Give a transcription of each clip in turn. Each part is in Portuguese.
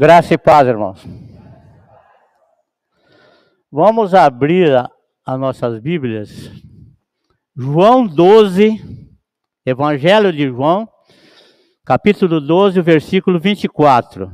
Graça e paz, irmãos. Vamos abrir as nossas Bíblias. João 12, Evangelho de João, capítulo 12, versículo 24.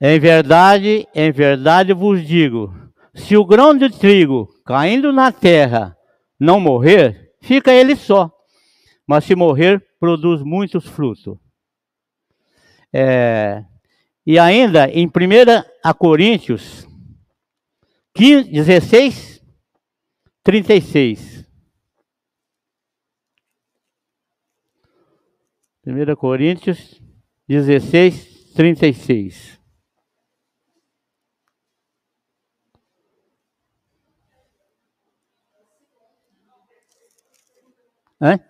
Em verdade, em verdade vos digo: se o grão de trigo caindo na terra não morrer, fica ele só. Mas se morrer, produz muitos frutos. É, e ainda em 1 Coríntios 15, 16, 36. 1 Coríntios 16, 36. Hã?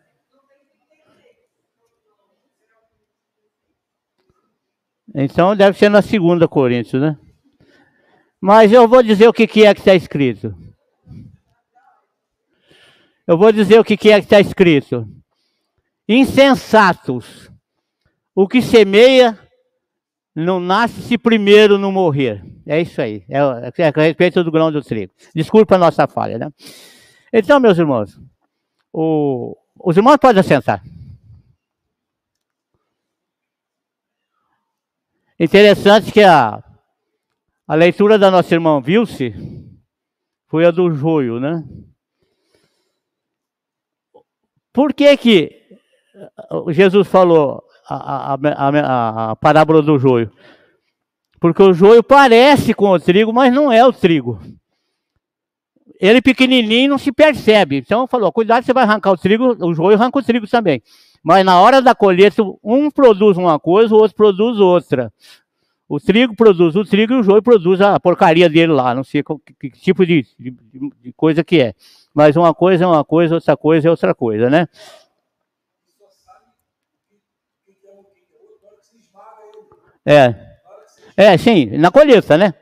Então deve ser na segunda Coríntios, né? Mas eu vou dizer o que, é que está escrito. Eu vou dizer o que, é que está escrito. Insensatos. O que semeia não nasce se primeiro não morrer. É isso aí. É, é a respeito do grão do trigo. Desculpa a nossa falha, né? Então, meus irmãos, o, os irmãos podem assentar. Interessante que a, a leitura da nossa irmã Vilce foi a do joio, né? Por que que Jesus falou a, a, a, a parábola do joio? Porque o joio parece com o trigo, mas não é o trigo ele pequenininho não se percebe. Então falou, cuidado, você vai arrancar o trigo, o joio arranca o trigo também. Mas na hora da colheita, um produz uma coisa, o outro produz outra. O trigo produz o trigo e o joio produz a porcaria dele lá. Não sei que, que tipo de, de, de, coisa que é. Mas uma coisa é uma coisa, outra coisa é outra coisa, né? É. É, sim, na colheita, né?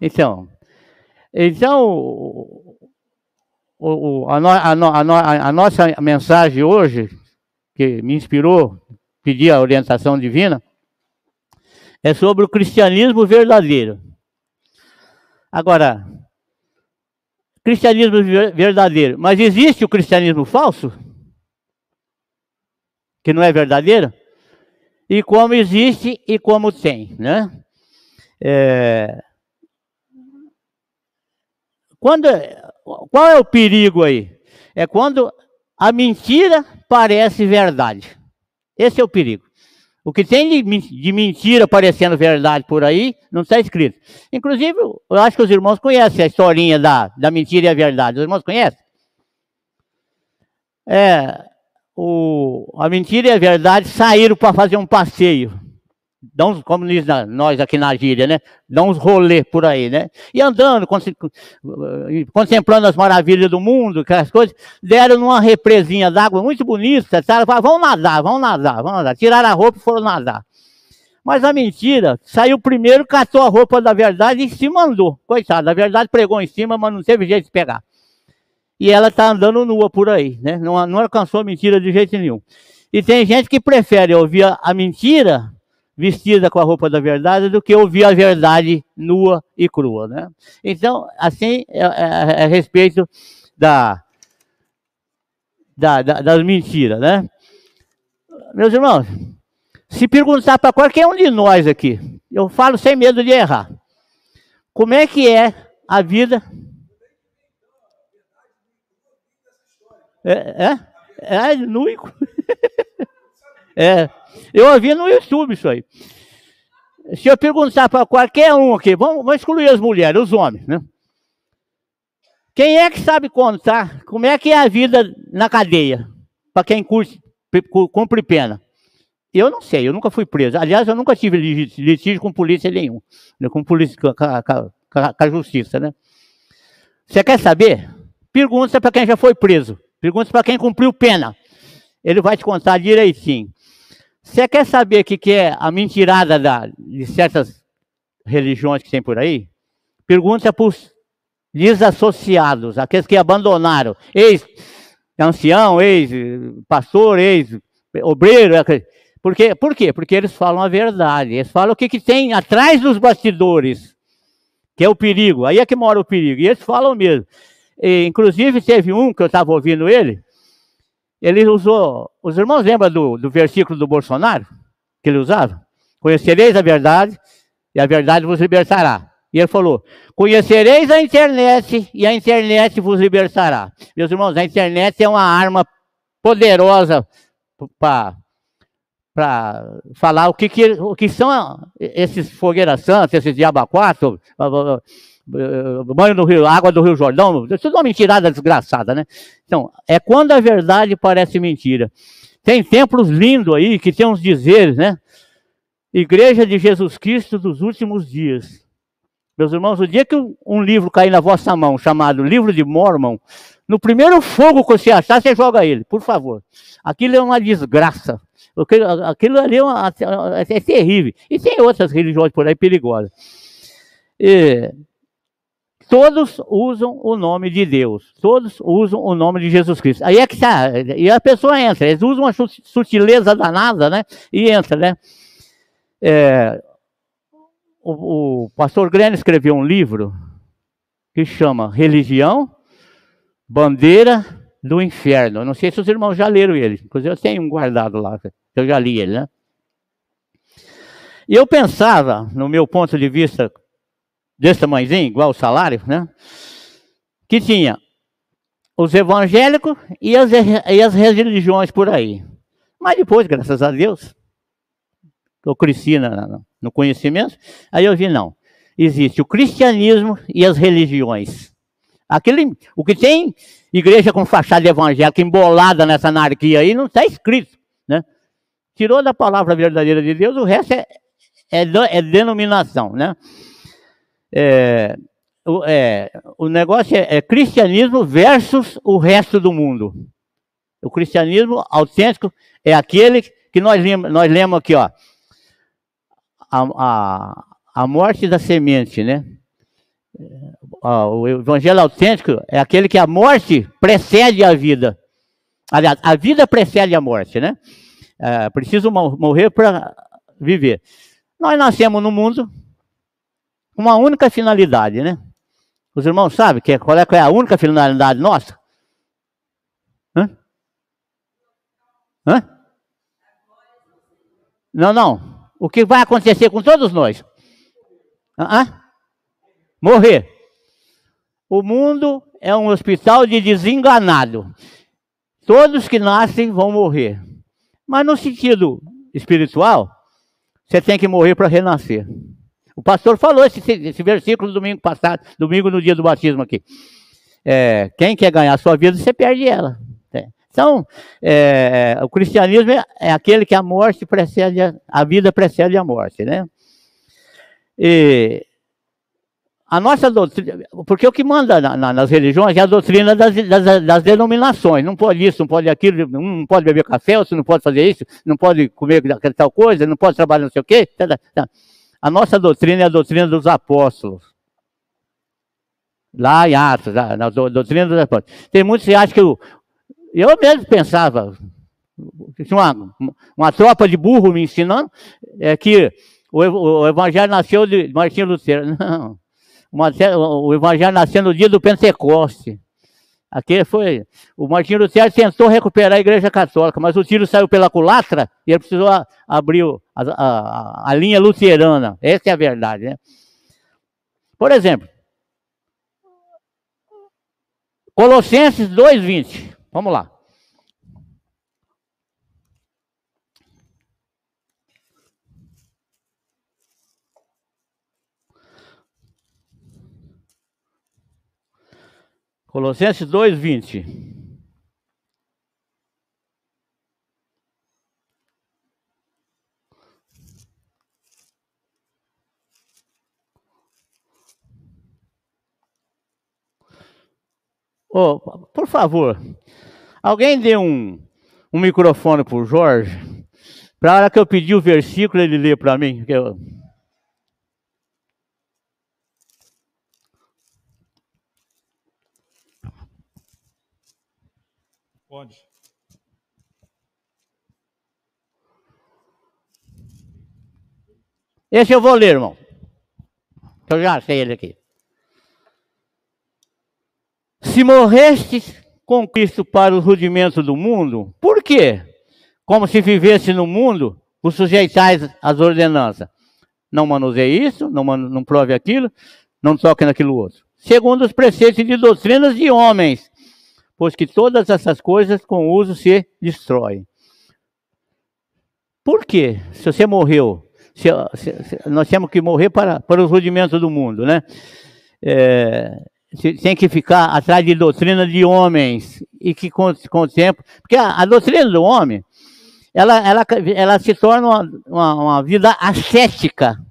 Então, então o, o, a, no, a, no, a, nossa mensagem hoje, que me inspirou, pedir a orientação divina, é sobre o cristianismo verdadeiro. Agora, cristianismo verdadeiro, mas existe o cristianismo falso? Que não é verdadeiro? E como existe e como tem, né? É, quando, qual é o perigo aí? É quando a mentira parece verdade. Esse é o perigo. O que tem de, mentira parecendo verdade por aí, não está escrito. Inclusive, eu acho que os irmãos conhecem a historinha da, da mentira e a verdade. Os irmãos conhecem? É, o, a mentira e a verdade saíram para fazer um passeio dá uns, como diz nós aqui na gíria, né? Dá uns rolê por aí, né? E andando, contemplando as maravilhas do mundo, aquelas coisas, deram numa represinha d'água muito bonita, tá? vão nadar, vão nadar, vão nadar. Tiraram a roupa e foram nadar. Mas a mentira saiu primeiro, catou a roupa da verdade e se mandou. Coitado, a verdade pregou em cima, mas não teve jeito de pegar. E ela está andando nua por aí, né? Não, não alcançou a mentira de jeito nenhum. E tem gente que prefere ouvir a mentira vestida com a roupa da verdade do que ouvir a verdade nua e crua, né? Então, assim, é, é, é a respeito da, da, da, das mentiras, né? Meus irmãos, se perguntar para qualquer um de nós aqui, eu falo sem medo de errar, como é que é a vida? É, é, é, nu e É, eu ouvi no YouTube isso aí. Se eu perguntar para qualquer um aqui, vamos, vamos excluir as mulheres, os homens, né? Quem é que sabe contar como é que é a vida na cadeia? Para quem curte, cumpre pena. Eu não sei, eu nunca fui preso. Aliás, eu nunca tive litígio com polícia nenhum, né, com polícia, com a, com a, com a justiça, né? Você quer saber? Pergunta para quem já foi preso. Pergunta para quem cumpriu pena. Ele vai te contar direitinho. Você quer saber o que, é a mentirada da, de certas religiões que tem por aí? Pergunta para os desassociados, aqueles que abandonaram, ex-ancião, ex-pastor, ex-obreiro. Por quê? Por quê? Porque eles falam a verdade. Eles falam o que, que tem atrás dos bastidores, que é o perigo. Aí é que mora o perigo. E eles falam mesmo. E, inclusive, teve um que eu estava ouvindo ele, ele usou. Os irmãos lembram do, do versículo do Bolsonaro? Que ele usava? Conhecereis a verdade, e a verdade vos libertará. E ele falou: Conhecereis a internet, e a internet vos libertará. Meus irmãos, a internet é uma arma poderosa para para falar o que, que, o que são esses fogueiras santas, esses diaba banho no rio, água do Rio Jordão, isso é uma mentirada desgraçada, né? Então, é quando a verdade parece mentira. Tem templos lindos aí que tem uns dizeres, né? Igreja de Jesus Cristo dos últimos dias. Meus irmãos, o dia que um livro cair na vossa mão, chamado Livro de Mormon, no primeiro fogo que você achar, você joga ele, por favor. Aquilo é uma desgraça. Aquilo ali é, uma, é terrível. E tem outras religiões por aí perigosas. E, todos usam o nome de Deus, todos usam o nome de Jesus Cristo. Aí é que tá, e a pessoa entra, eles usam uma sutileza danada, né? E entra, né? É, o, o, pastor Grêmio escreveu um livro que chama Religião, Bandeira do Inferno. Eu não sei se os irmãos já leram ele, inclusive eu tenho um guardado lá, eu já li ele, né? E eu pensava, no meu ponto de vista desse tamanhozinho, igual o salário, né? Que tinha os evangélicos e as, e as religiões por aí. Mas depois, graças a Deus, eu cresci na, no conhecimento, aí eu vi, não. Existe o cristianismo e as religiões. Aquele, o que tem igreja com fachada evangélica embolada nessa anarquia aí, não está escrito. Né? Tirou da palavra verdadeira de Deus, o resto é, é, é denominação. Né? É, o, é, o negócio é, é, cristianismo versus o resto do mundo. O cristianismo autêntico é aquele que nós lemos, nós lemos aqui, ó. A, a, a morte da semente, né? O evangelho autêntico é aquele que a morte precede a vida. Aliás, a vida precede a morte, né? É, preciso morrer para viver. Nós nascemos no mundo, uma única finalidade, né? Os irmãos sabem que, qual, é, qual é a única finalidade nossa? Hã? Hã? Não, não. O que vai acontecer com todos nós? Hã? Morrer. O mundo é um hospital de desenganado. Todos que nascem vão morrer. Mas no sentido espiritual, você tem que morrer para renascer. O pastor falou esse, esse versículo domingo passado, domingo no dia do batismo aqui. É, quem quer ganhar a sua vida, você perde ela. É. Então, é, o cristianismo é, aquele que a morte precede, a, a vida precede a morte, né? E a nossa doutrina, porque o que manda na, na, nas religiões é a doutrina das, das, das, denominações. Não pode isso, não pode aquilo, não pode beber café, você não pode fazer isso, não pode comer tal coisa, não pode trabalhar não sei o quê. Tá, tá, tá. A nossa doutrina é a doutrina dos apóstolos. Lá em Atos, na doutrina dos apóstolos. Tem muitos que acham que eu, eu mesmo pensava, tinha uma, uma tropa de burro me ensinando, é que o, o evangelho nasceu de Martinho Lutero. Não. O evangelho nasceu no dia do Pentecoste. Aquele foi. O Martinho Lutero tentou recuperar a igreja católica, mas o tiro saiu pela culatra e ele precisou abrir a, a, a linha luterana. Essa é a verdade, né? Por exemplo, Colossenses 2,20. Vamos lá. Colossenses 2, 20. Oh, por favor, alguém dê um, um microfone para o Jorge, para a hora que eu pedir o versículo ele lê para mim. Eu... Pode. Esse eu vou ler, irmão. Eu já sei ele aqui. Se morrestes com Cristo para os rudimentos do mundo, por quê? Como se vivesse no mundo, os sujeitais às ordenanças. Não manuseie isso, não, não prove aquilo, não toque naquilo outro. Segundo os preceitos de doutrinas de homens, pois que todas essas coisas com uso se destroem. Por quê? Se você morreu, se, se, se, nós temos que morrer para, para os rudimentos do mundo, né? É, tem que ficar atrás de doutrina de homens e que com, com o tempo, porque a, a, doutrina do homem, ela, ela, ela se torna uma, uma, uma, vida ascética.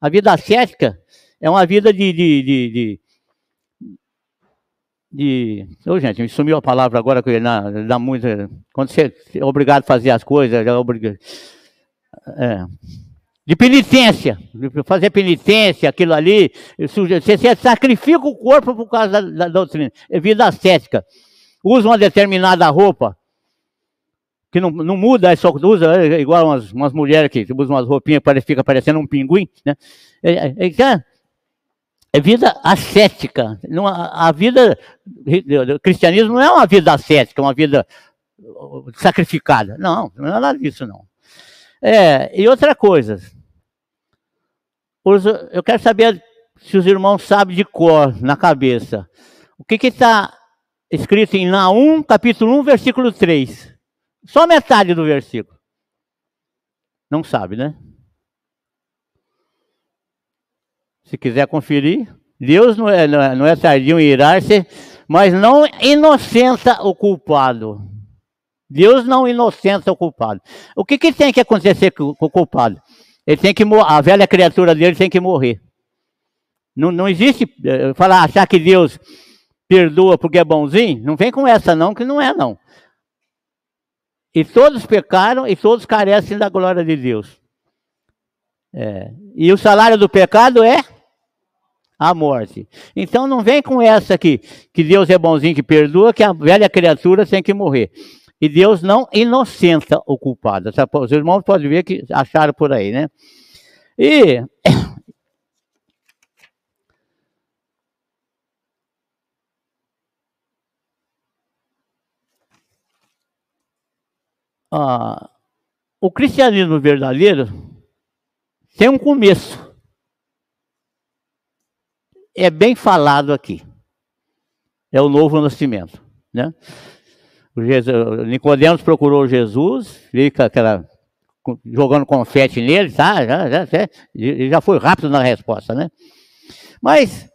A vida ascética é uma vida de, de, de, de de. Ô, gente, me sumiu a palavra agora que na, dá muito. Quando você é obrigado a fazer as coisas, é obrigado. É, de penitência, fazer penitência, aquilo ali, você, sacrifica o corpo por causa da, da doutrina, é vida ascética. Usa uma determinada roupa, que não, não muda, é só usa é igual umas, umas mulheres que usam umas roupinhas que fica parecendo um pinguim, né? É, é, é, vida ascética. Não, a, vida do cristianismo não é uma vida ascética, uma vida sacrificada. Não, não é nada disso, não. É, e outra coisa, eu quero saber se os irmãos sabem de cor, na cabeça. O que está escrito em Naum, capítulo 1, versículo 3? Só metade do versículo. Não sabe, né? Se quiser conferir, Deus não é, não é, não é tardio em irar-se, mas não inocenta o culpado. Deus não inocenta o culpado. O que, que tem que acontecer com, o culpado? Ele tem que a velha criatura dele tem que morrer. Não, não existe uh, falar, achar que Deus perdoa porque é bonzinho. Não vem com essa não, que não é não. E todos pecaram e todos carecem da glória de Deus. É. E o salário do pecado é a morte. Então não vem com essa aqui, que Deus é bonzinho, que perdoa, que a velha criatura tem que morrer. E Deus não inocenta o culpado. Os irmãos podem ver que acharam por aí, né? E ah, o cristianismo verdadeiro tem um começo. É bem falado aqui. É o novo nascimento, né? Jesus, procurou Jesus, fica aquela jogando confete nele, tá? Já, já, já, já foi rápido na resposta, né? Mas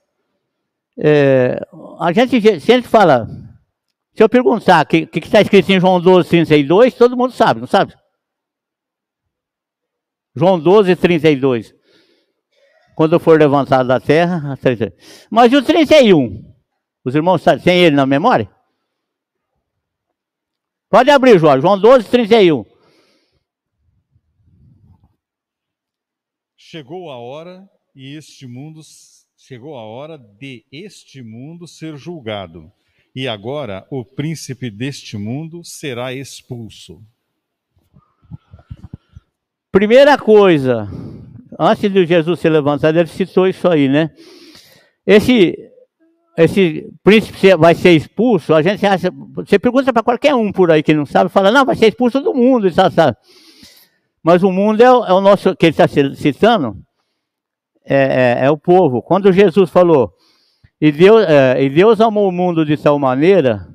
é, a gente sempre fala, se eu perguntar o que está escrito em João 12, 32, todo mundo sabe, não sabe? João 12, 32. Quando for levantado da terra, mas e o 31? Os irmãos têm ele na memória? Pode abrir, Jorge. João 12, 31. Chegou a hora e este mundo chegou a hora de este mundo ser julgado. E agora o príncipe deste mundo será expulso. Primeira coisa, antes de Jesus ser levantado, ele citou isso aí, né? Esse esse príncipe vai ser expulso, a gente acha, você pergunta para qualquer um por aí que não sabe, fala, não, vai ser expulso do mundo, sabe, sabe? Mas o mundo é o, é o nosso, que ele está citando, é, é, é, o povo. Quando Jesus falou, e Deus, é, e Deus amou o mundo de tal maneira,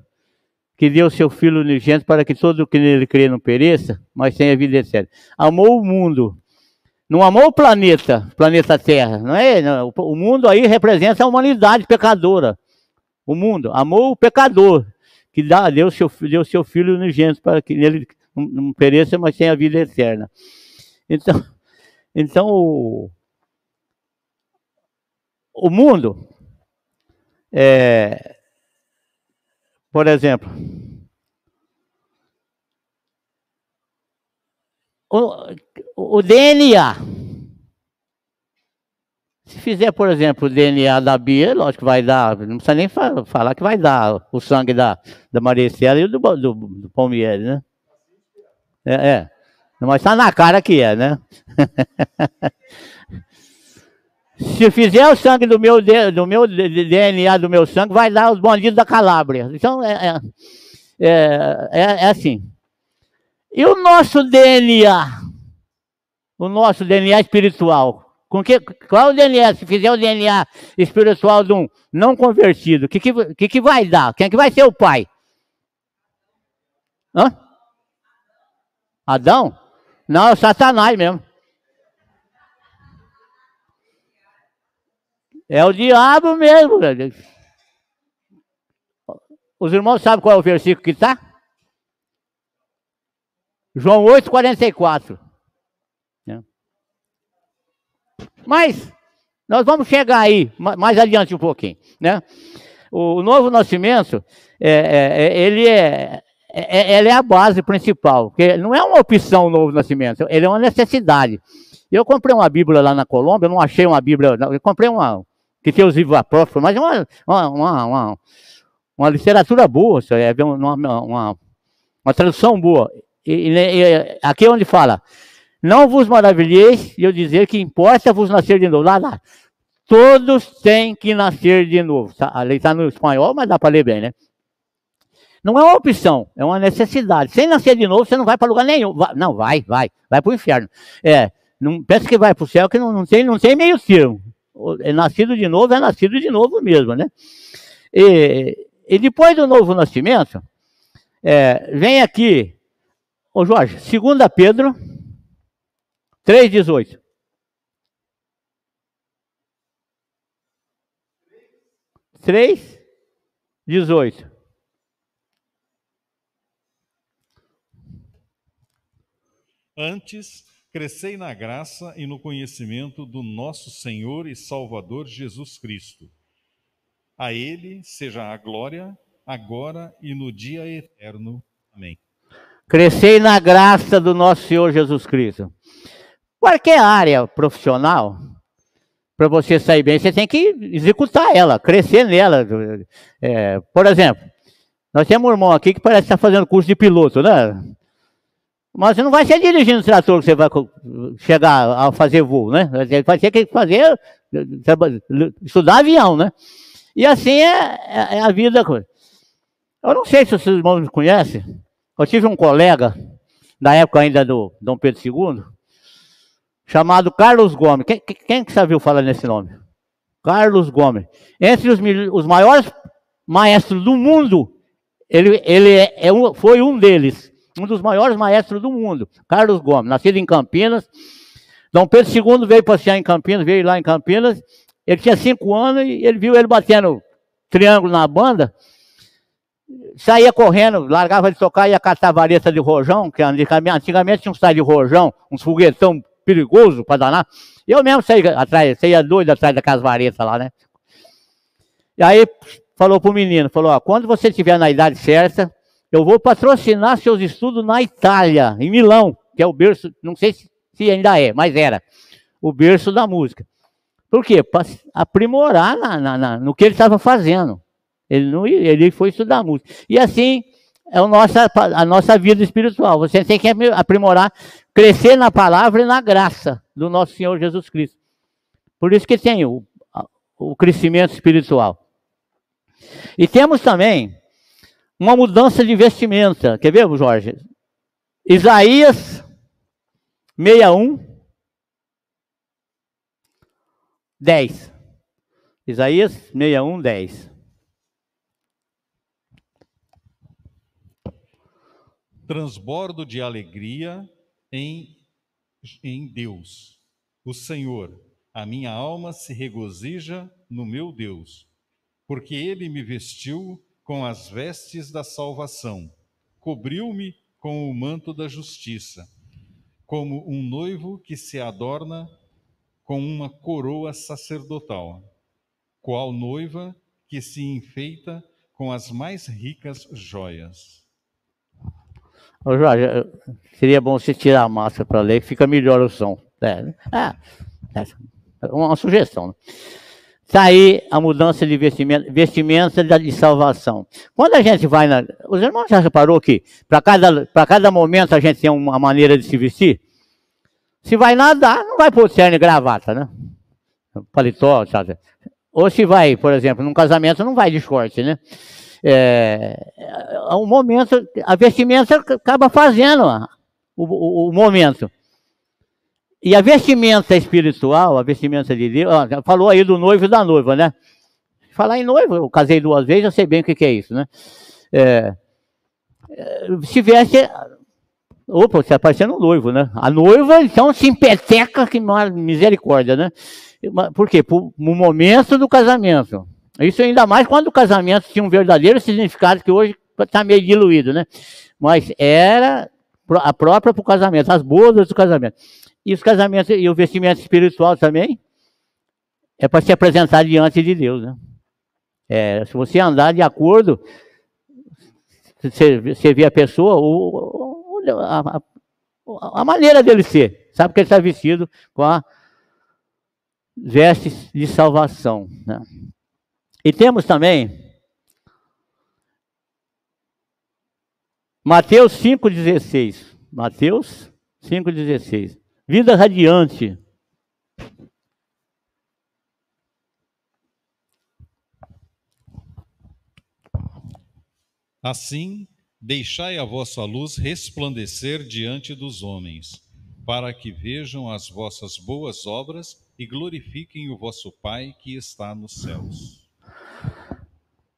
que deu seu Filho unigênito para que todo o que nele crê não pereça, mas tenha vida eterna. Amou o mundo não amou o planeta, planeta Terra, não é? O mundo aí representa a humanidade pecadora. o mundo, amou o pecador, que dá, deu seu, deu seu filho unigênito para que ele não, pereça, mas tenha vida eterna. Então, então o, o mundo, é, por exemplo, o, o DNA. Se fizer, por exemplo, o DNA da Bia, lógico que vai dar, não precisa nem falar que vai dar o sangue da, da Maria Estela e do, do, do Palmieri, né? É, é. Mas está na cara que é, né? Se fizer o sangue do meu, do meu DNA, do meu sangue, vai dar os bandidos da Calábria. Então, é, é, é, é, é assim. E o nosso DNA? O nosso DNA espiritual? Com que, qual é o DNA? Se fizer o DNA espiritual de um não convertido, o que, que, que, vai dar? Quem é que vai ser o pai? Hã? Adão? Não, é Satanás mesmo. É o diabo mesmo. Os irmãos sabem qual é o versículo que está? João 8, 44. É. Mas nós vamos chegar aí mais adiante um pouquinho, né? O novo nascimento, é, é, é ele é, é, é, ele é a base principal, porque não é uma opção o novo nascimento, ele é uma necessidade. Eu comprei uma Bíblia lá na Colômbia, não achei uma Bíblia, eu comprei uma que tem os livros apócrifos, mas é uma, uma, uma, uma, literatura boa, é uma, uma, uma tradução boa. E, e, aqui é onde fala, não vos maravilheis de eu dizer que importa-vos nascer de novo. Lá, lá. Todos têm que nascer de novo. Tá, a lei está no espanhol, mas dá para ler bem, né? Não é uma opção, é uma necessidade. Sem nascer de novo, você não vai para lugar nenhum. Vai, não, vai, vai, vai para o inferno. É, não pensa que vai para o céu, que não, não, tem, não tem meio termo. É nascido de novo, é nascido de novo mesmo, né? E, e depois do novo nascimento, é, vem aqui Ô Jorge, 2 Pedro 3,18. Três, dezoito. Antes, crescei na graça e no conhecimento do nosso Senhor e Salvador Jesus Cristo. A Ele seja a glória, agora e no dia eterno. Amém. Crescei na graça do nosso Senhor Jesus Cristo. Qualquer área profissional, para você sair bem, você tem que executar ela, crescer nela. É, por exemplo, nós temos um irmão aqui que parece estar fazendo curso de piloto, né? Mas você não vai ser dirigindo o trator que você vai chegar a fazer voo, né? Você vai ter que fazer, estudar avião, né? E assim é, é, é a vida. Eu não sei se os irmãos me conhecem, eu tive um colega, da época ainda do Dom Pedro II, chamado Carlos Gomes. Quem, quem que sabia falar nesse nome? Carlos Gomes. Entre os, os maiores maestros do mundo, ele, ele é, é um, foi um deles. Um dos maiores maestros do mundo. Carlos Gomes, nascido em Campinas. Dom Pedro II veio passear em Campinas, veio lá em Campinas. Ele tinha cinco anos e ele viu ele batendo triângulo na banda saía correndo, largava de tocar ia catar vareta de rojão, que antigamente tinha um saio de rojão, uns foguetão perigoso para danar. Eu mesmo saía atrás, saía doido atrás daquelas varetas lá, né? E aí falou pro menino, falou, ó, quando você estiver na idade certa, eu vou patrocinar seus estudos na Itália, em Milão, que é o berço, não sei se, se ainda é, mas era, o berço da música. Por quê? Para aprimorar na, na, na, no que ele estava fazendo. Ele, não, ele foi estudar música. E assim é a nossa, a nossa vida espiritual. Você tem que aprimorar, crescer na palavra e na graça do nosso Senhor Jesus Cristo. Por isso que tem o, o crescimento espiritual. E temos também uma mudança de vestimenta. Quer ver, Jorge? Isaías 61, 10. Isaías 61, 10. Transbordo de alegria em, em Deus. O Senhor, a minha alma se regozija no meu Deus. porque ele me vestiu com as vestes da salvação, cobriu-me com o manto da justiça, como um noivo que se adorna com uma coroa sacerdotal, qual noiva que se enfeita com as mais ricas joias. Ô Jorge, seria bom você tirar a máscara para ler, fica melhor o som. É, é, é uma sugestão. Está aí a mudança de vestimenta, vestimenta de salvação. Quando a gente vai na. Os irmãos já reparou que para cada, cada momento a gente tem uma maneira de se vestir? Se vai nadar, não vai pôr terno gravata, né? Paletó, sabe? Ou se vai, por exemplo, num casamento, não vai de short, né? É, é um momento, a vestimenta acaba fazendo o, o, o momento. E a vestimenta espiritual, a vestimenta de Deus, ó, falou aí do noivo e da noiva, né? Falar em noivo, eu casei duas vezes, eu sei bem o que, que é isso, né? É, é se veste. Opa, você está parecendo um noivo, né? A noiva, então, se empeteca, que misericórdia, né? Por quê? Por, no momento do casamento. Isso ainda mais quando o casamento tinha um verdadeiro significado que hoje está meio diluído, né? Mas era a própria para o casamento, as bodas do casamento. E os casamentos e o vestimento espiritual também é para se apresentar diante de Deus, né? É, se você andar de acordo, você, vê a pessoa, o, a, a, a maneira dele ser, sabe que ele está vestido com a vestes de salvação. Né? E temos também Mateus 5,16. Mateus 5,16. Vida radiante. Assim, deixai a vossa luz resplandecer diante dos homens, para que vejam as vossas boas obras e glorifiquem o vosso Pai que está nos céus.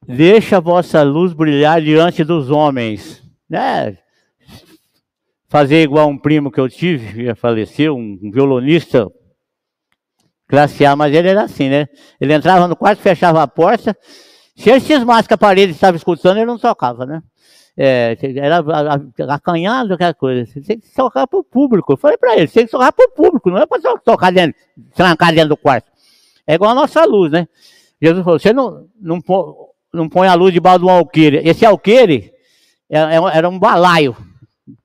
Deixa a vossa luz brilhar diante dos homens. Né? Fazer igual um primo que eu tive, que já faleceu, um violonista, classe A, mas ele era assim, né? Ele entrava no quarto, fechava a porta, se ele cismasse que a parede estava escutando, ele não tocava, né? É, era acanhado, aquela coisa. Você tem que tocar para o público. Eu falei para ele, tem que tocar para o público, não é para tocar dentro, trancar dentro do quarto. É igual a nossa luz, né? Jesus falou, você não, não, não põe a luz debaixo de um alqueire. Esse alqueire é, é era um balaio.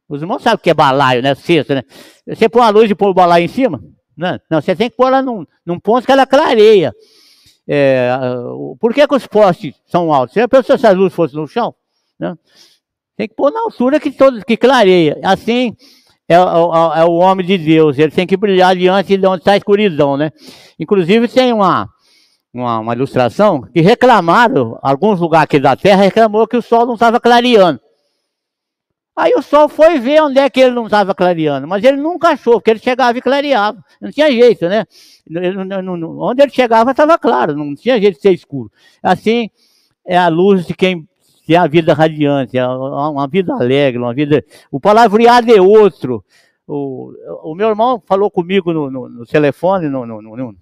Os irmãos sabem o que é balaio, né? Cesto, né? Você põe a luz e põe o balaio em cima? Não, não você tem que pôr ela num, num ponto que ela clareia. É, por que, que os postes são altos? Você pensou se a luz fosse no chão? Né? Tem que pôr na altura que, todo, que clareia. Assim é, é, é, o homem de Deus. Ele tem que brilhar diante de onde está a escuridão, né? Inclusive tem uma, uma, uma, ilustração que reclamaram, alguns lugares aqui da terra reclamou que o sol não estava clareando. Aí o sol foi ver onde é que ele não estava clareando, mas ele nunca achou, porque ele chegava e clareava. Não tinha jeito, né? Ele, onde ele chegava estava claro, não tinha jeito de ser escuro. Assim é a luz de quem ter a vida radiante, uma vida alegre, uma vida. O palavreado é outro. O, o meu irmão falou comigo no, no, no telefone, no, no,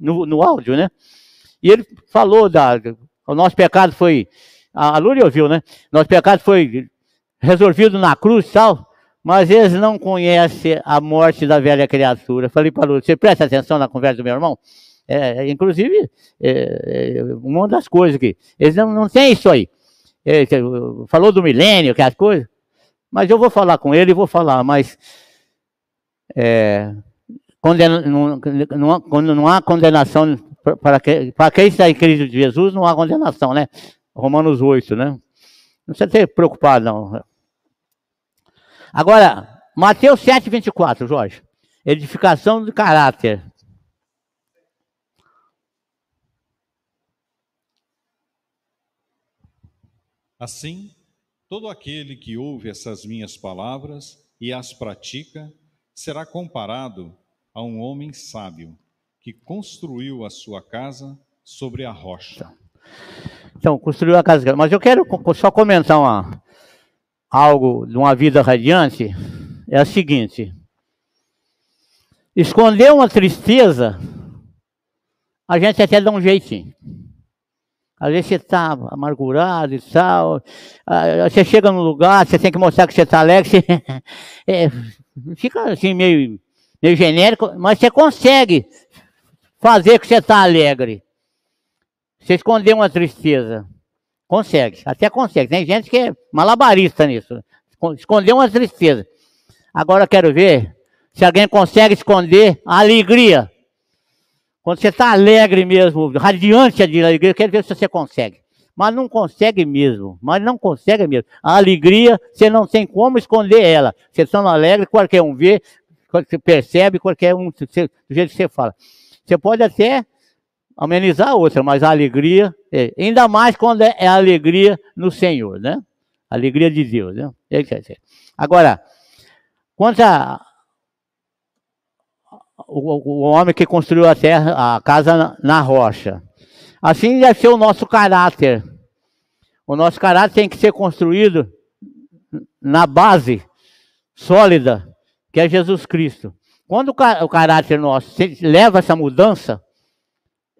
no, áudio, né? E ele falou da. O nosso pecado foi. A Lúria ouviu, né? Nosso pecado foi resolvido na cruz e tal, mas eles não conhecem a morte da velha criatura. Falei para Lúria, você presta atenção na conversa do meu irmão? É, inclusive, é, é, uma das coisas que eles não, não têm isso aí falou do milênio, que é as coisas, mas eu vou falar com ele, vou falar, mas é, condena, quando não há condenação para, que, para quem está em Cristo de Jesus, não há condenação, né? Romanos 8, né? Não precisa ter preocupado, não. Agora, Mateus 7, 24, Jorge. Edificação do caráter. Assim, todo aquele que ouve essas minhas palavras e as pratica será comparado a um homem sábio que construiu a sua casa sobre a rocha. Então, construiu a casa. Mas eu quero só comentar uma, algo de uma vida radiante. É o seguinte: esconder uma tristeza, a gente até dá um jeitinho. Às vezes você está amargurado e tal. Você chega num lugar, você tem que mostrar que você está alegre. Você, é, fica assim meio, meio genérico, mas você consegue fazer que você está alegre. Você esconder uma tristeza. Consegue, até consegue. Tem gente que é malabarista nisso. Esconder uma tristeza. Agora quero ver se alguém consegue esconder a alegria. Quando você está alegre mesmo, radiante de alegria, quero ver se você consegue. Mas não consegue mesmo, mas não consegue mesmo. A alegria, você não tem como esconder ela. Você está alegre, qualquer um vê, você percebe, qualquer um, você- do jeito que você fala. Você pode até amenizar a outra, mas a alegria, é, ainda mais quando é, é a alegria no Senhor, né? A alegria de Deus, né? É aí. Agora, quanto a, o, o homem que construiu a terra, a casa na, na rocha. Assim deve ser o nosso caráter. O nosso caráter tem que ser construído na base sólida, que é Jesus Cristo. Quando o, ca- o caráter nosso leva essa mudança,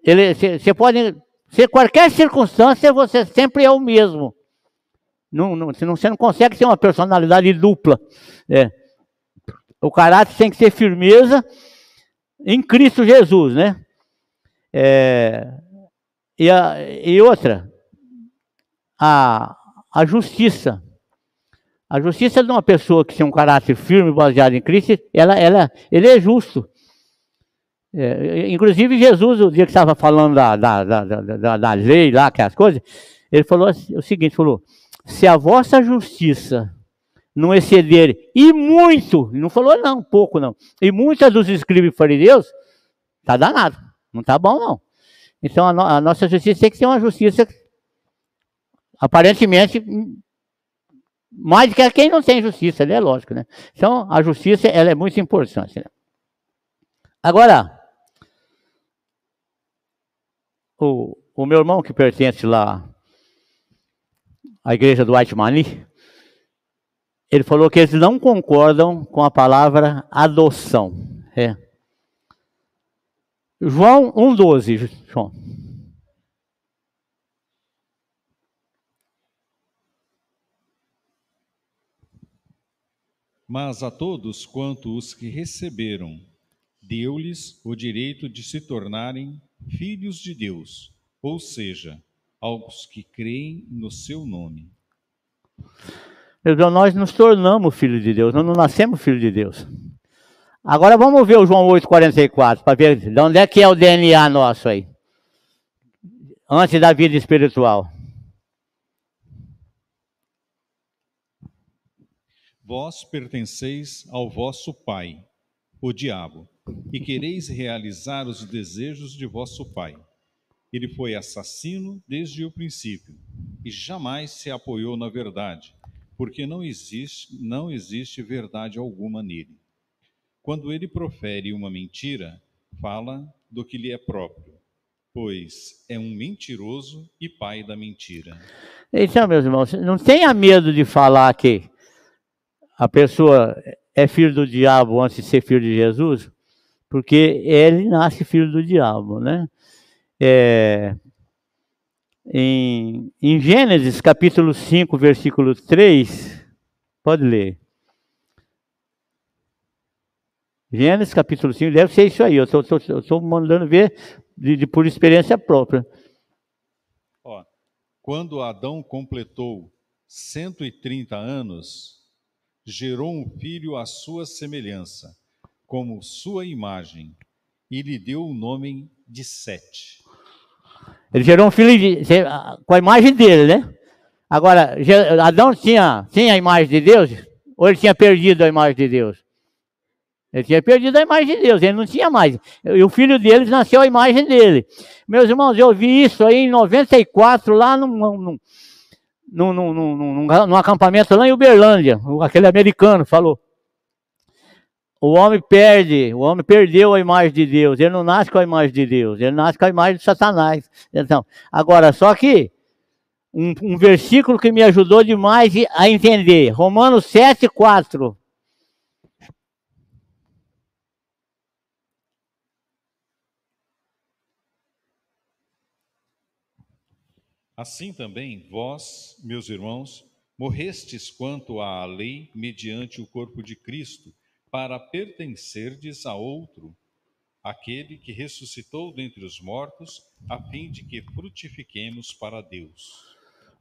ele, você pode ser qualquer circunstância, você sempre é o mesmo. Não, não, você não consegue ter uma personalidade dupla. É. O caráter tem que ser firmeza em Cristo Jesus, né? É, e, a, e outra, a, a justiça. A justiça de uma pessoa que tem um caráter firme, baseado em Cristo, ela, ela, ele é justo. É, inclusive, Jesus, o dia que estava falando da, da, da, da, da- lei lá, que é as coisas, ele falou assim- o seguinte: falou, se a vossa justiça não exceder, e muito, não falou não, pouco não, e muitas dos escribas e fariseus, tá danado, não tá bom não. Então a, no- a nossa justiça tem que ser uma justiça aparentemente mais que quem não tem justiça, né? Lógico, né? Então a justiça ela é muito importante. Né? Agora, o, o meu irmão que pertence lá à igreja do White Mani, ele falou que eles não concordam com a palavra adoção. É. João 1,12, João. Mas a todos quanto os que receberam, deu-lhes o direito de se tornarem filhos de Deus, ou seja, aos que creem no seu nome. Deus, nós nos tornamos filhos de Deus, nós não nascemos filhos de Deus. Agora vamos ver o João 8,44, para ver de onde é que é o DNA nosso aí. Antes da vida espiritual. Vós pertenceis ao vosso pai, o diabo, e quereis realizar os desejos de vosso pai. Ele foi assassino desde o princípio e jamais se apoiou na verdade, porque não existe, não existe verdade alguma nele. Quando ele profere uma mentira, fala do que lhe é próprio, pois é um mentiroso e pai da mentira. Então, meus irmãos, não tenha medo de falar que a pessoa é filho do diabo antes de ser filho de Jesus, porque ele nasce filho do diabo, né? É, em, em Gênesis capítulo 5, versículo 3, pode ler. Gênesis capítulo 5, deve ser isso aí, eu estou mandando ver de, de por experiência própria. Ó, quando Adão completou 130 anos, gerou um filho à sua semelhança, como sua imagem, e lhe deu o nome de Sete. Ele gerou um filho de- com a imagem dele, né? Agora, Adão tinha, tinha a imagem de Deus? Ou ele tinha perdido a imagem de Deus? Ele tinha perdido a imagem de Deus, ele não tinha mais. E o filho deles nasceu a imagem dele. Meus irmãos, eu vi isso aí em 94, lá num, num, num, num, num, acampamento lá em Uberlândia. Aquele americano falou. O homem perde, o homem perdeu a imagem de Deus. Ele não nasce com a imagem de Deus, ele nasce com a imagem de Satanás. Então, agora, só que um, um versículo que me ajudou demais a entender. Romanos 7, 4. Assim também vós, meus irmãos, morrestes quanto à lei mediante o corpo de Cristo, para pertencerdes a outro, aquele que ressuscitou dentre os mortos, a fim de que frutifiquemos para Deus.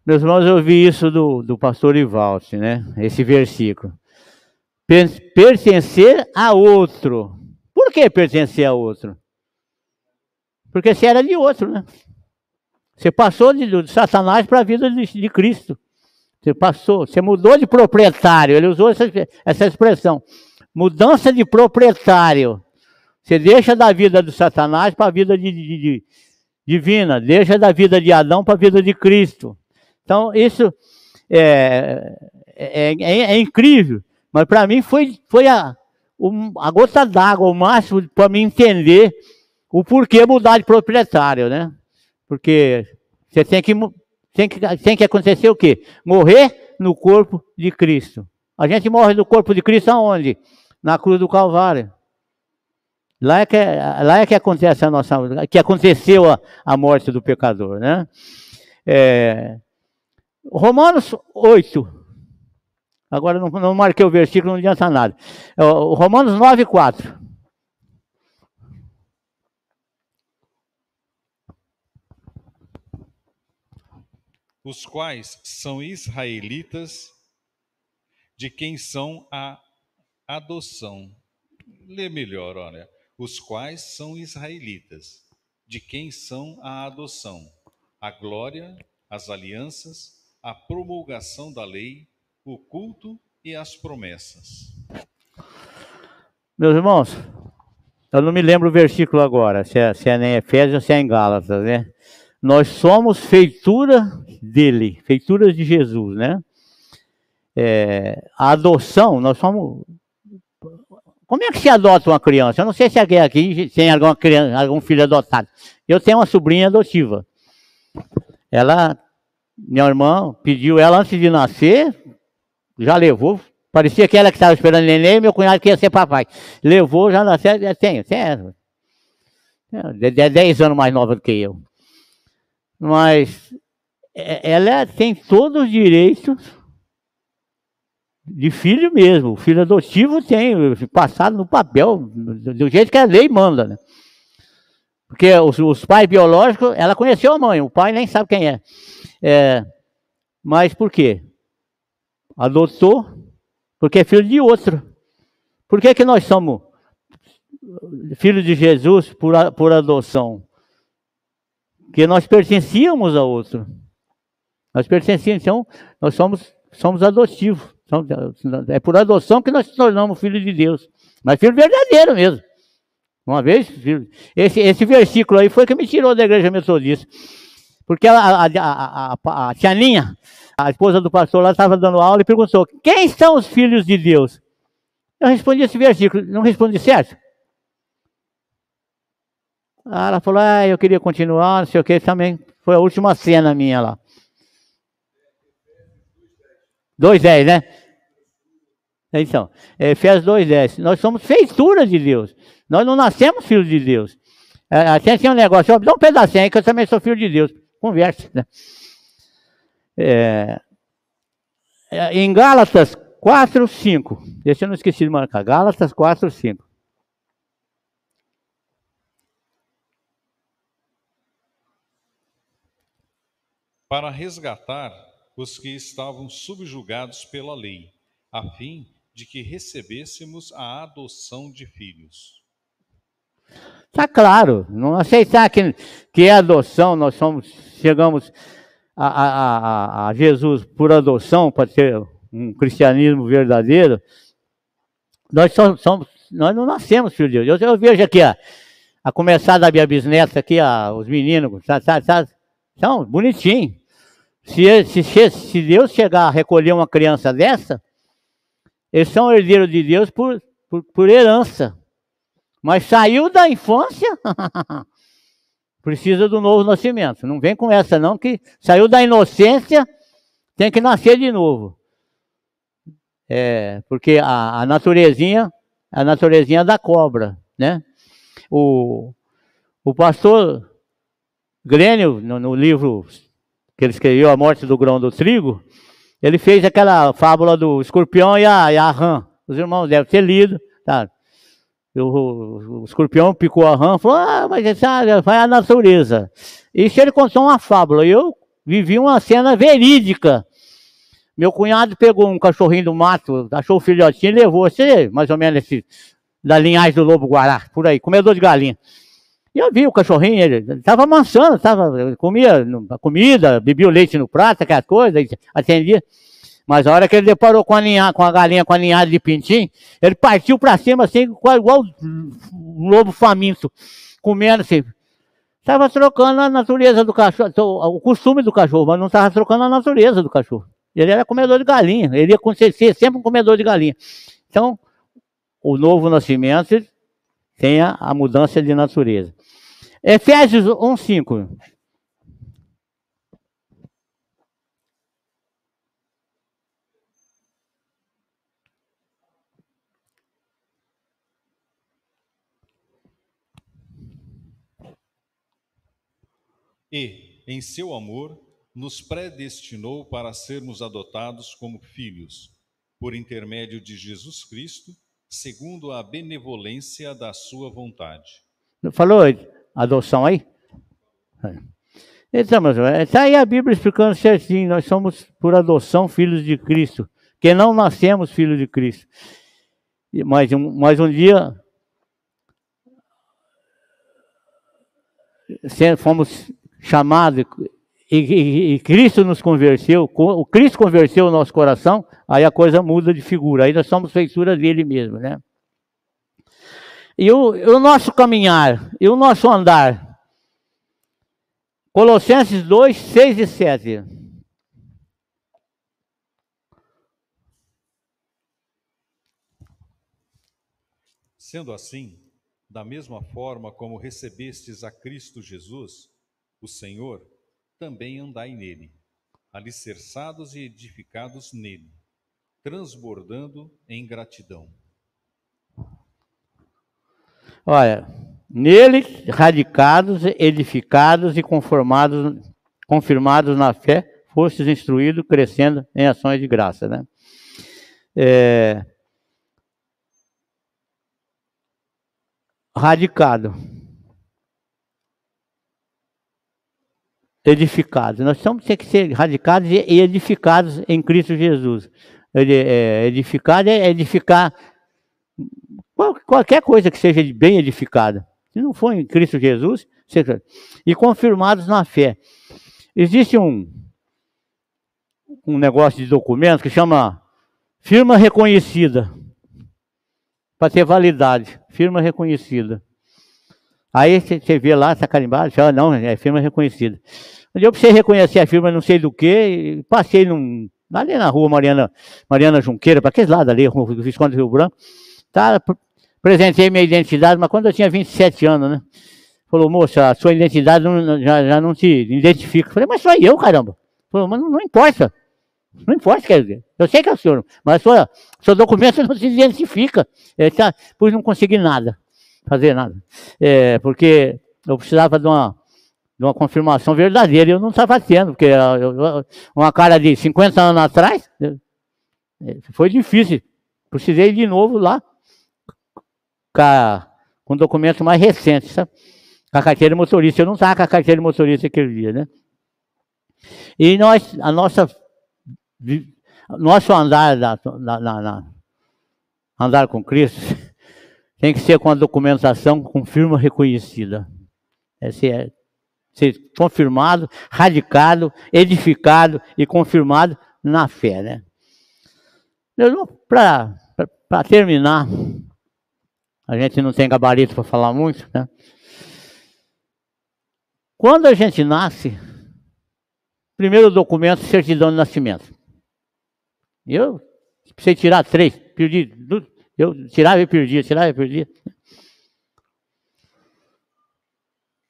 Meus irmãos, eu vi isso do, do pastor Ivalse, né? Esse versículo. Pertencer a outro. Por que pertencer a outro? Porque você era de outro, né? Você passou de, de Satanás para a vida de, de, Cristo. Você passou, você mudou de proprietário. Ele usou essa, essa expressão. Mudança de proprietário. Você deixa da vida do Satanás para a vida de, de, divina. Deixa da vida de Adão para a vida de Cristo. Então, isso é, é, é, é incrível. Mas para mim foi, foi a, a gota d'água, o máximo para me entender o porquê mudar de proprietário, né? Porque você tem que, tem que, tem que acontecer o quê? Morrer no corpo de Cristo. A gente morre no corpo de Cristo aonde? Na cruz do Calvário. Lá é que, lá é que acontece a nossa, que aconteceu a, a morte do pecador, né? É, Romanos 8, Agora não, não marquei o versículo, não adianta nada. É Romanos 9, 4. Os quais são israelitas, de quem são a adoção. Lê melhor, olha. Os quais são israelitas, de quem são a adoção, a glória, as alianças, a promulgação da lei, o culto e as promessas. Meus irmãos, eu não me lembro o versículo agora, se é, se é em Efésios ou se é em Gálatas, né? Nós somos feitura dele, feituras de Jesus, né? É, a adoção, nós somos. Como é que se adota uma criança? Eu não sei se alguém aqui tem alguma criança, algum filho adotado. Eu tenho uma sobrinha adotiva. Ela, minha irmã, pediu ela antes de nascer, já levou. Parecia que ela que estava esperando neném meu cunhado que ia ser papai. Levou, já nasceu, tem, tem. É 10 anos mais nova do que eu. Mas é, ela tem todos os direitos de filho mesmo. O filho adotivo tem, passado no papel, do jeito que a lei manda, né? Porque os, os, pais biológicos, ela conheceu a mãe, o pai nem sabe quem é. é mas por quê? adotou, porque é filho de outro. Por que, que nós somos filhos de Jesus por, por adoção? Porque nós pertencíamos a outro. Nós pertencíamos, então, nós somos, somos adotivos. É por adoção que nós nos tornamos filhos de Deus. Mas filho verdadeiro mesmo. Uma vez, esse, esse versículo aí foi que me tirou da igreja metodista. Porque a, a, a, a, a tia Ninha, a esposa do pastor lá estava dando aula e perguntou: Quem são os filhos de Deus? Eu respondi esse versículo, não respondi certo? Ah, ela falou: Ah, eu queria continuar, não sei o que, também foi a última cena minha lá. 2,10, né? Então, Efésios 2,10. Nós somos feitura de Deus. Nós não nascemos filhos de Deus. É, até tinha um negócio, dá um pedacinho aí que eu também sou filho de Deus. Converse, né? É, é, em Gálatas 4, 5. Deixa eu não esqueci de marcar. Gálatas 4, 5. Para resgatar os que estavam subjugados pela lei, a fim de que recebêssemos a adoção de filhos. Está claro, não aceitar que, que é adoção, nós somos, chegamos a, a, a Jesus por adoção, para ter um cristianismo verdadeiro, nós somos, nós não nascemos filho de Deus. Eu, eu vejo aqui, a, a começar da minha bisneta aqui, a, os meninos, são bonitinhos. Se, se, se Deus chegar a recolher uma criança dessa, eles são herdeiros de Deus por, por, por herança. Mas saiu da infância, precisa do novo nascimento. Não vem com essa não, que saiu da inocência, tem que nascer de novo. É, porque a, a naturezinha, a naturezinha da cobra, né? O, o pastor Grênio, no, no livro que ele escreveu A Morte do Grão do Trigo, ele fez aquela fábula do escorpião e a, e a rã. Os irmãos devem ter lido, tá? O, o, o escorpião picou a rã, falou, ah, mas essa vai a natureza. Isso ele contou uma fábula. Eu vivi uma cena verídica. Meu cunhado pegou um cachorrinho do mato, achou o filhotinho e levou, você, mais ou menos esse, da linhagem do lobo guará, por aí, comedor de galinha. E eu vi o cachorrinho, ele estava amansando, tava, comia comida, bebia o leite no prato, aquela coisa, atendia. Mas a hora que ele deparou com a, linha, com a galinha com a linhada de pintinho, ele partiu para cima assim, igual um lobo faminto, comendo assim. Estava trocando a natureza do cachorro, o costume do cachorro, mas não estava trocando a natureza do cachorro. Ele era comedor de galinha, ele ia ser sempre um comedor de galinha. Então, o novo nascimento tem a, mudança de natureza. Efésios 1, 5. E, em seu amor, nos predestinou para sermos adotados como filhos, por intermédio de Jesus Cristo, segundo a benevolência da sua vontade. Falou adoção aí? Então, está aí a Bíblia explicando certinho. Nós somos, por adoção, filhos de Cristo. Que não nascemos filhos de Cristo. Mas mas um dia fomos chamados e, e, e, Cristo nos converteu, o Cristo converteu o nosso coração, aí a coisa muda de figura, aí nós somos feitura dele mesmo, né? E o, o nosso caminhar, e o nosso andar. Colossenses 2, 6 e 7. Sendo assim, da mesma forma como recebestes a Cristo Jesus, o Senhor, também andai nele, alicerçados e edificados nele, transbordando em gratidão. Olha, nele radicados, edificados e conformados, confirmados na fé, fostes instruídos, crescendo em ações de graça, né? É, radicado. Edificados. Nós temos que ser radicados e edificados em Cristo Jesus. É, edificado é edificar qualquer coisa que seja bem edificada. Se não for em Cristo Jesus, e confirmados na fé. Existe um, um negócio de documento que chama firma reconhecida. Para ter validade. Firma reconhecida. Aí você vê lá, está carimbado, fala, não, é firma reconhecida. Eu precisei reconhecer a firma não sei do que, passei num, ali na rua Mariana, Mariana Junqueira, para aquele lado ali, o Visconde Rio Branco. Tá, Apresentei minha identidade, mas quando eu tinha 27 anos, né? Falou, moça, a sua identidade não, já, já não te identifica. Falei, mas sou eu, caramba. Falou, mas não, não importa. Não importa, quer dizer. Eu sei que é o senhor, mas sua, seu documento não se identifica. É, tá, pois não consegui nada, fazer nada. É, porque eu precisava de uma, de uma confirmação verdadeira e eu não estava tendo, porque eu, uma cara de 50 anos atrás, é, foi difícil. Precisei de novo lá com documento mais recente, sabe? Com a carteira motorista. Eu não estava com a carteira motorista aquele dia, né? E nós, a nossa, nosso andar, na, na, na, andar com Cristo, tem que ser com a documentação com firma reconhecida. É ser, ser confirmado, radicado, edificado e confirmado na fé, né? Para terminar, a gente não tem gabarito para falar muito, né? Quando a gente nasce, primeiro documento, certidão de nascimento. Eu precisei tirar três, perdi, eu tirava e perdia, tirava e perdia.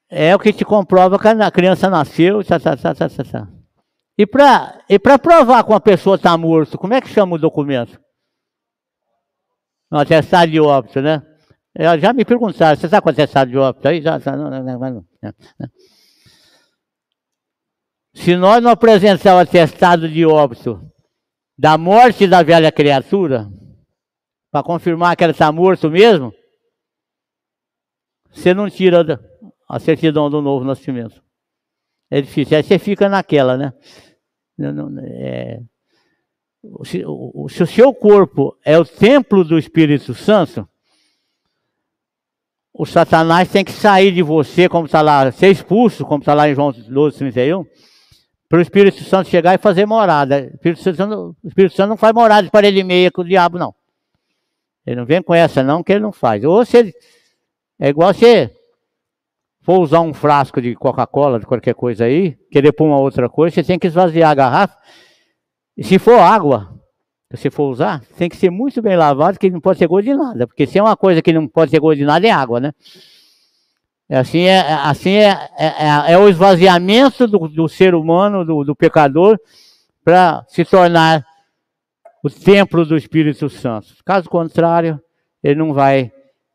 É o que te comprova que a criança nasceu. Tá, tá, tá, tá, tá. E para e provar que uma pessoa está morta, como é que chama o documento? Um atestado de óbito, né? Já me perguntaram, você quanto é estado de óbito aí? Já, já, não, não, não, não, Se nós não apresentar o atestado de óbito da morte da velha criatura, para confirmar que ela está morto mesmo, você não tira a certidão do novo nascimento. É difícil. Aí você fica naquela, né? É, se, o, se o seu corpo é o templo do Espírito Santo, o Satanás tem que sair de você, como está lá, ser expulso, como está lá em João 12, 31, para o Espírito Santo chegar e fazer morada. O Espírito Santo, o Espírito Santo não faz morada de parede meia com o diabo, não. Ele não vem com essa, não, que ele não faz. Ou se é igual você for usar um frasco de Coca-Cola, de qualquer coisa aí, querer pôr uma outra coisa, você tem que esvaziar a garrafa. E se for água, se você for usar, tem que ser muito bem lavado, que não pode ser gosto de nada. Porque se é uma coisa que não pode ser gosto de nada, é água, né? É assim é, é assim é, é, é, é o esvaziamento do, do ser humano, do, do pecador, para se tornar o templo do Espírito Santo. Caso contrário, ele não vai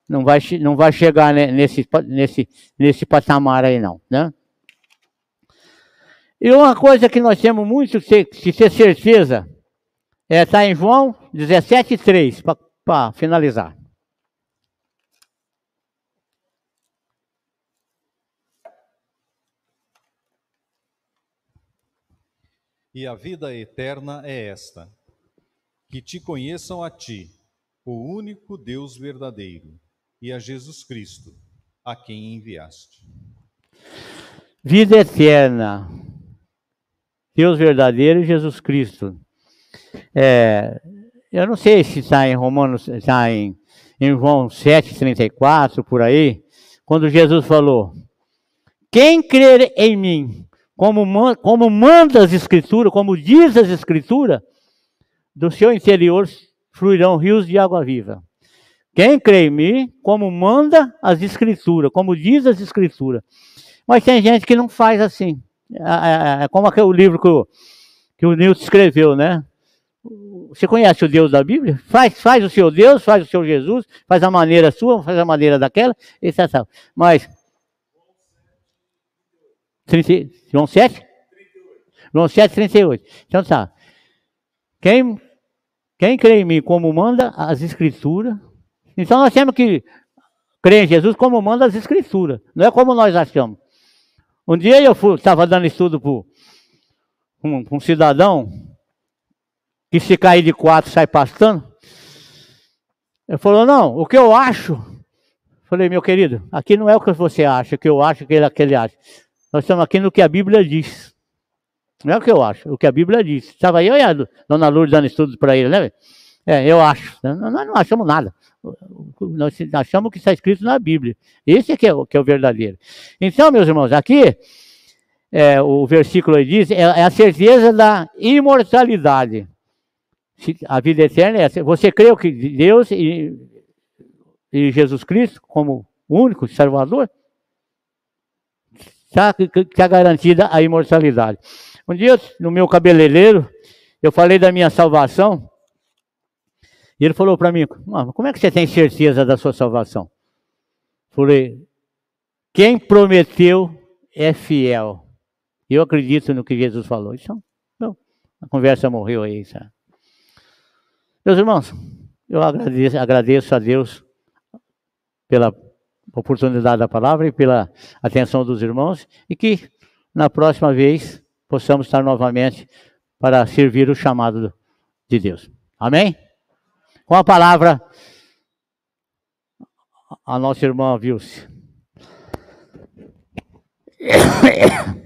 não vai, não vai chegar nesse, nesse, nesse patamar aí não, né? E uma coisa que nós temos muito que ter certeza é tá em João 17,3, para finalizar. E a vida eterna é esta: que te conheçam a ti, o único Deus verdadeiro, e a Jesus Cristo, a quem enviaste. Vida eterna, Deus verdadeiro e Jesus Cristo. É, eu não sei se está em Romanos, está em, em João 7,34, por aí, quando Jesus falou: Quem crer em mim, como, como manda as Escrituras, como diz as Escrituras, do seu interior fluirão rios de água viva. Quem crê em mim, como manda as Escrituras, como diz as Escrituras. Mas tem gente que não faz assim. É, é, é como aquele livro que o, que o Nilton escreveu, né? Você conhece o Deus da Bíblia? Faz, faz o seu Deus, faz o seu Jesus, faz a maneira sua, faz a maneira daquela, etc. Mas. 30, João 7? 38. João 7, 38. Então tá. Quem, quem crê em mim como manda as Escrituras. Então nós temos que crer em Jesus como manda as Escrituras. Não é como nós achamos. Um dia eu estava dando estudo para um, um cidadão que se cair de quatro sai pastando. Ele falou, não, o que eu acho. Falei, meu querido, aqui não é o que você acha, o que eu acho, o que ele, que ele acha. Nós estamos aqui no que a Bíblia diz. Não é o que eu acho, o que a Bíblia diz. Estava eu e a dona Lourdes dando estudos para ele, né? É, eu acho. Nós não achamos nada. Nós achamos o que está escrito na Bíblia. Esse é que é, o, que é o verdadeiro. Então, meus irmãos, aqui é, o versículo diz é, é, a certeza da imortalidade. A vida eterna é essa. Você crê que Deus e, e Jesus Cristo como único Salvador? Está tá garantida a imortalidade. Um dia, no meu cabeleireiro, eu falei da minha salvação. E ele falou para mim: como é que você tem certeza da sua salvação? Falei: quem prometeu é fiel. Eu acredito no que Jesus falou. Então, não, a conversa morreu aí. Sabe? Meus irmãos, eu agradeço, agradeço a Deus pela oportunidade da palavra e pela atenção dos irmãos e que na próxima vez possamos estar novamente para servir o chamado de Deus. Amém? Com a palavra, a nossa irmã Vilce.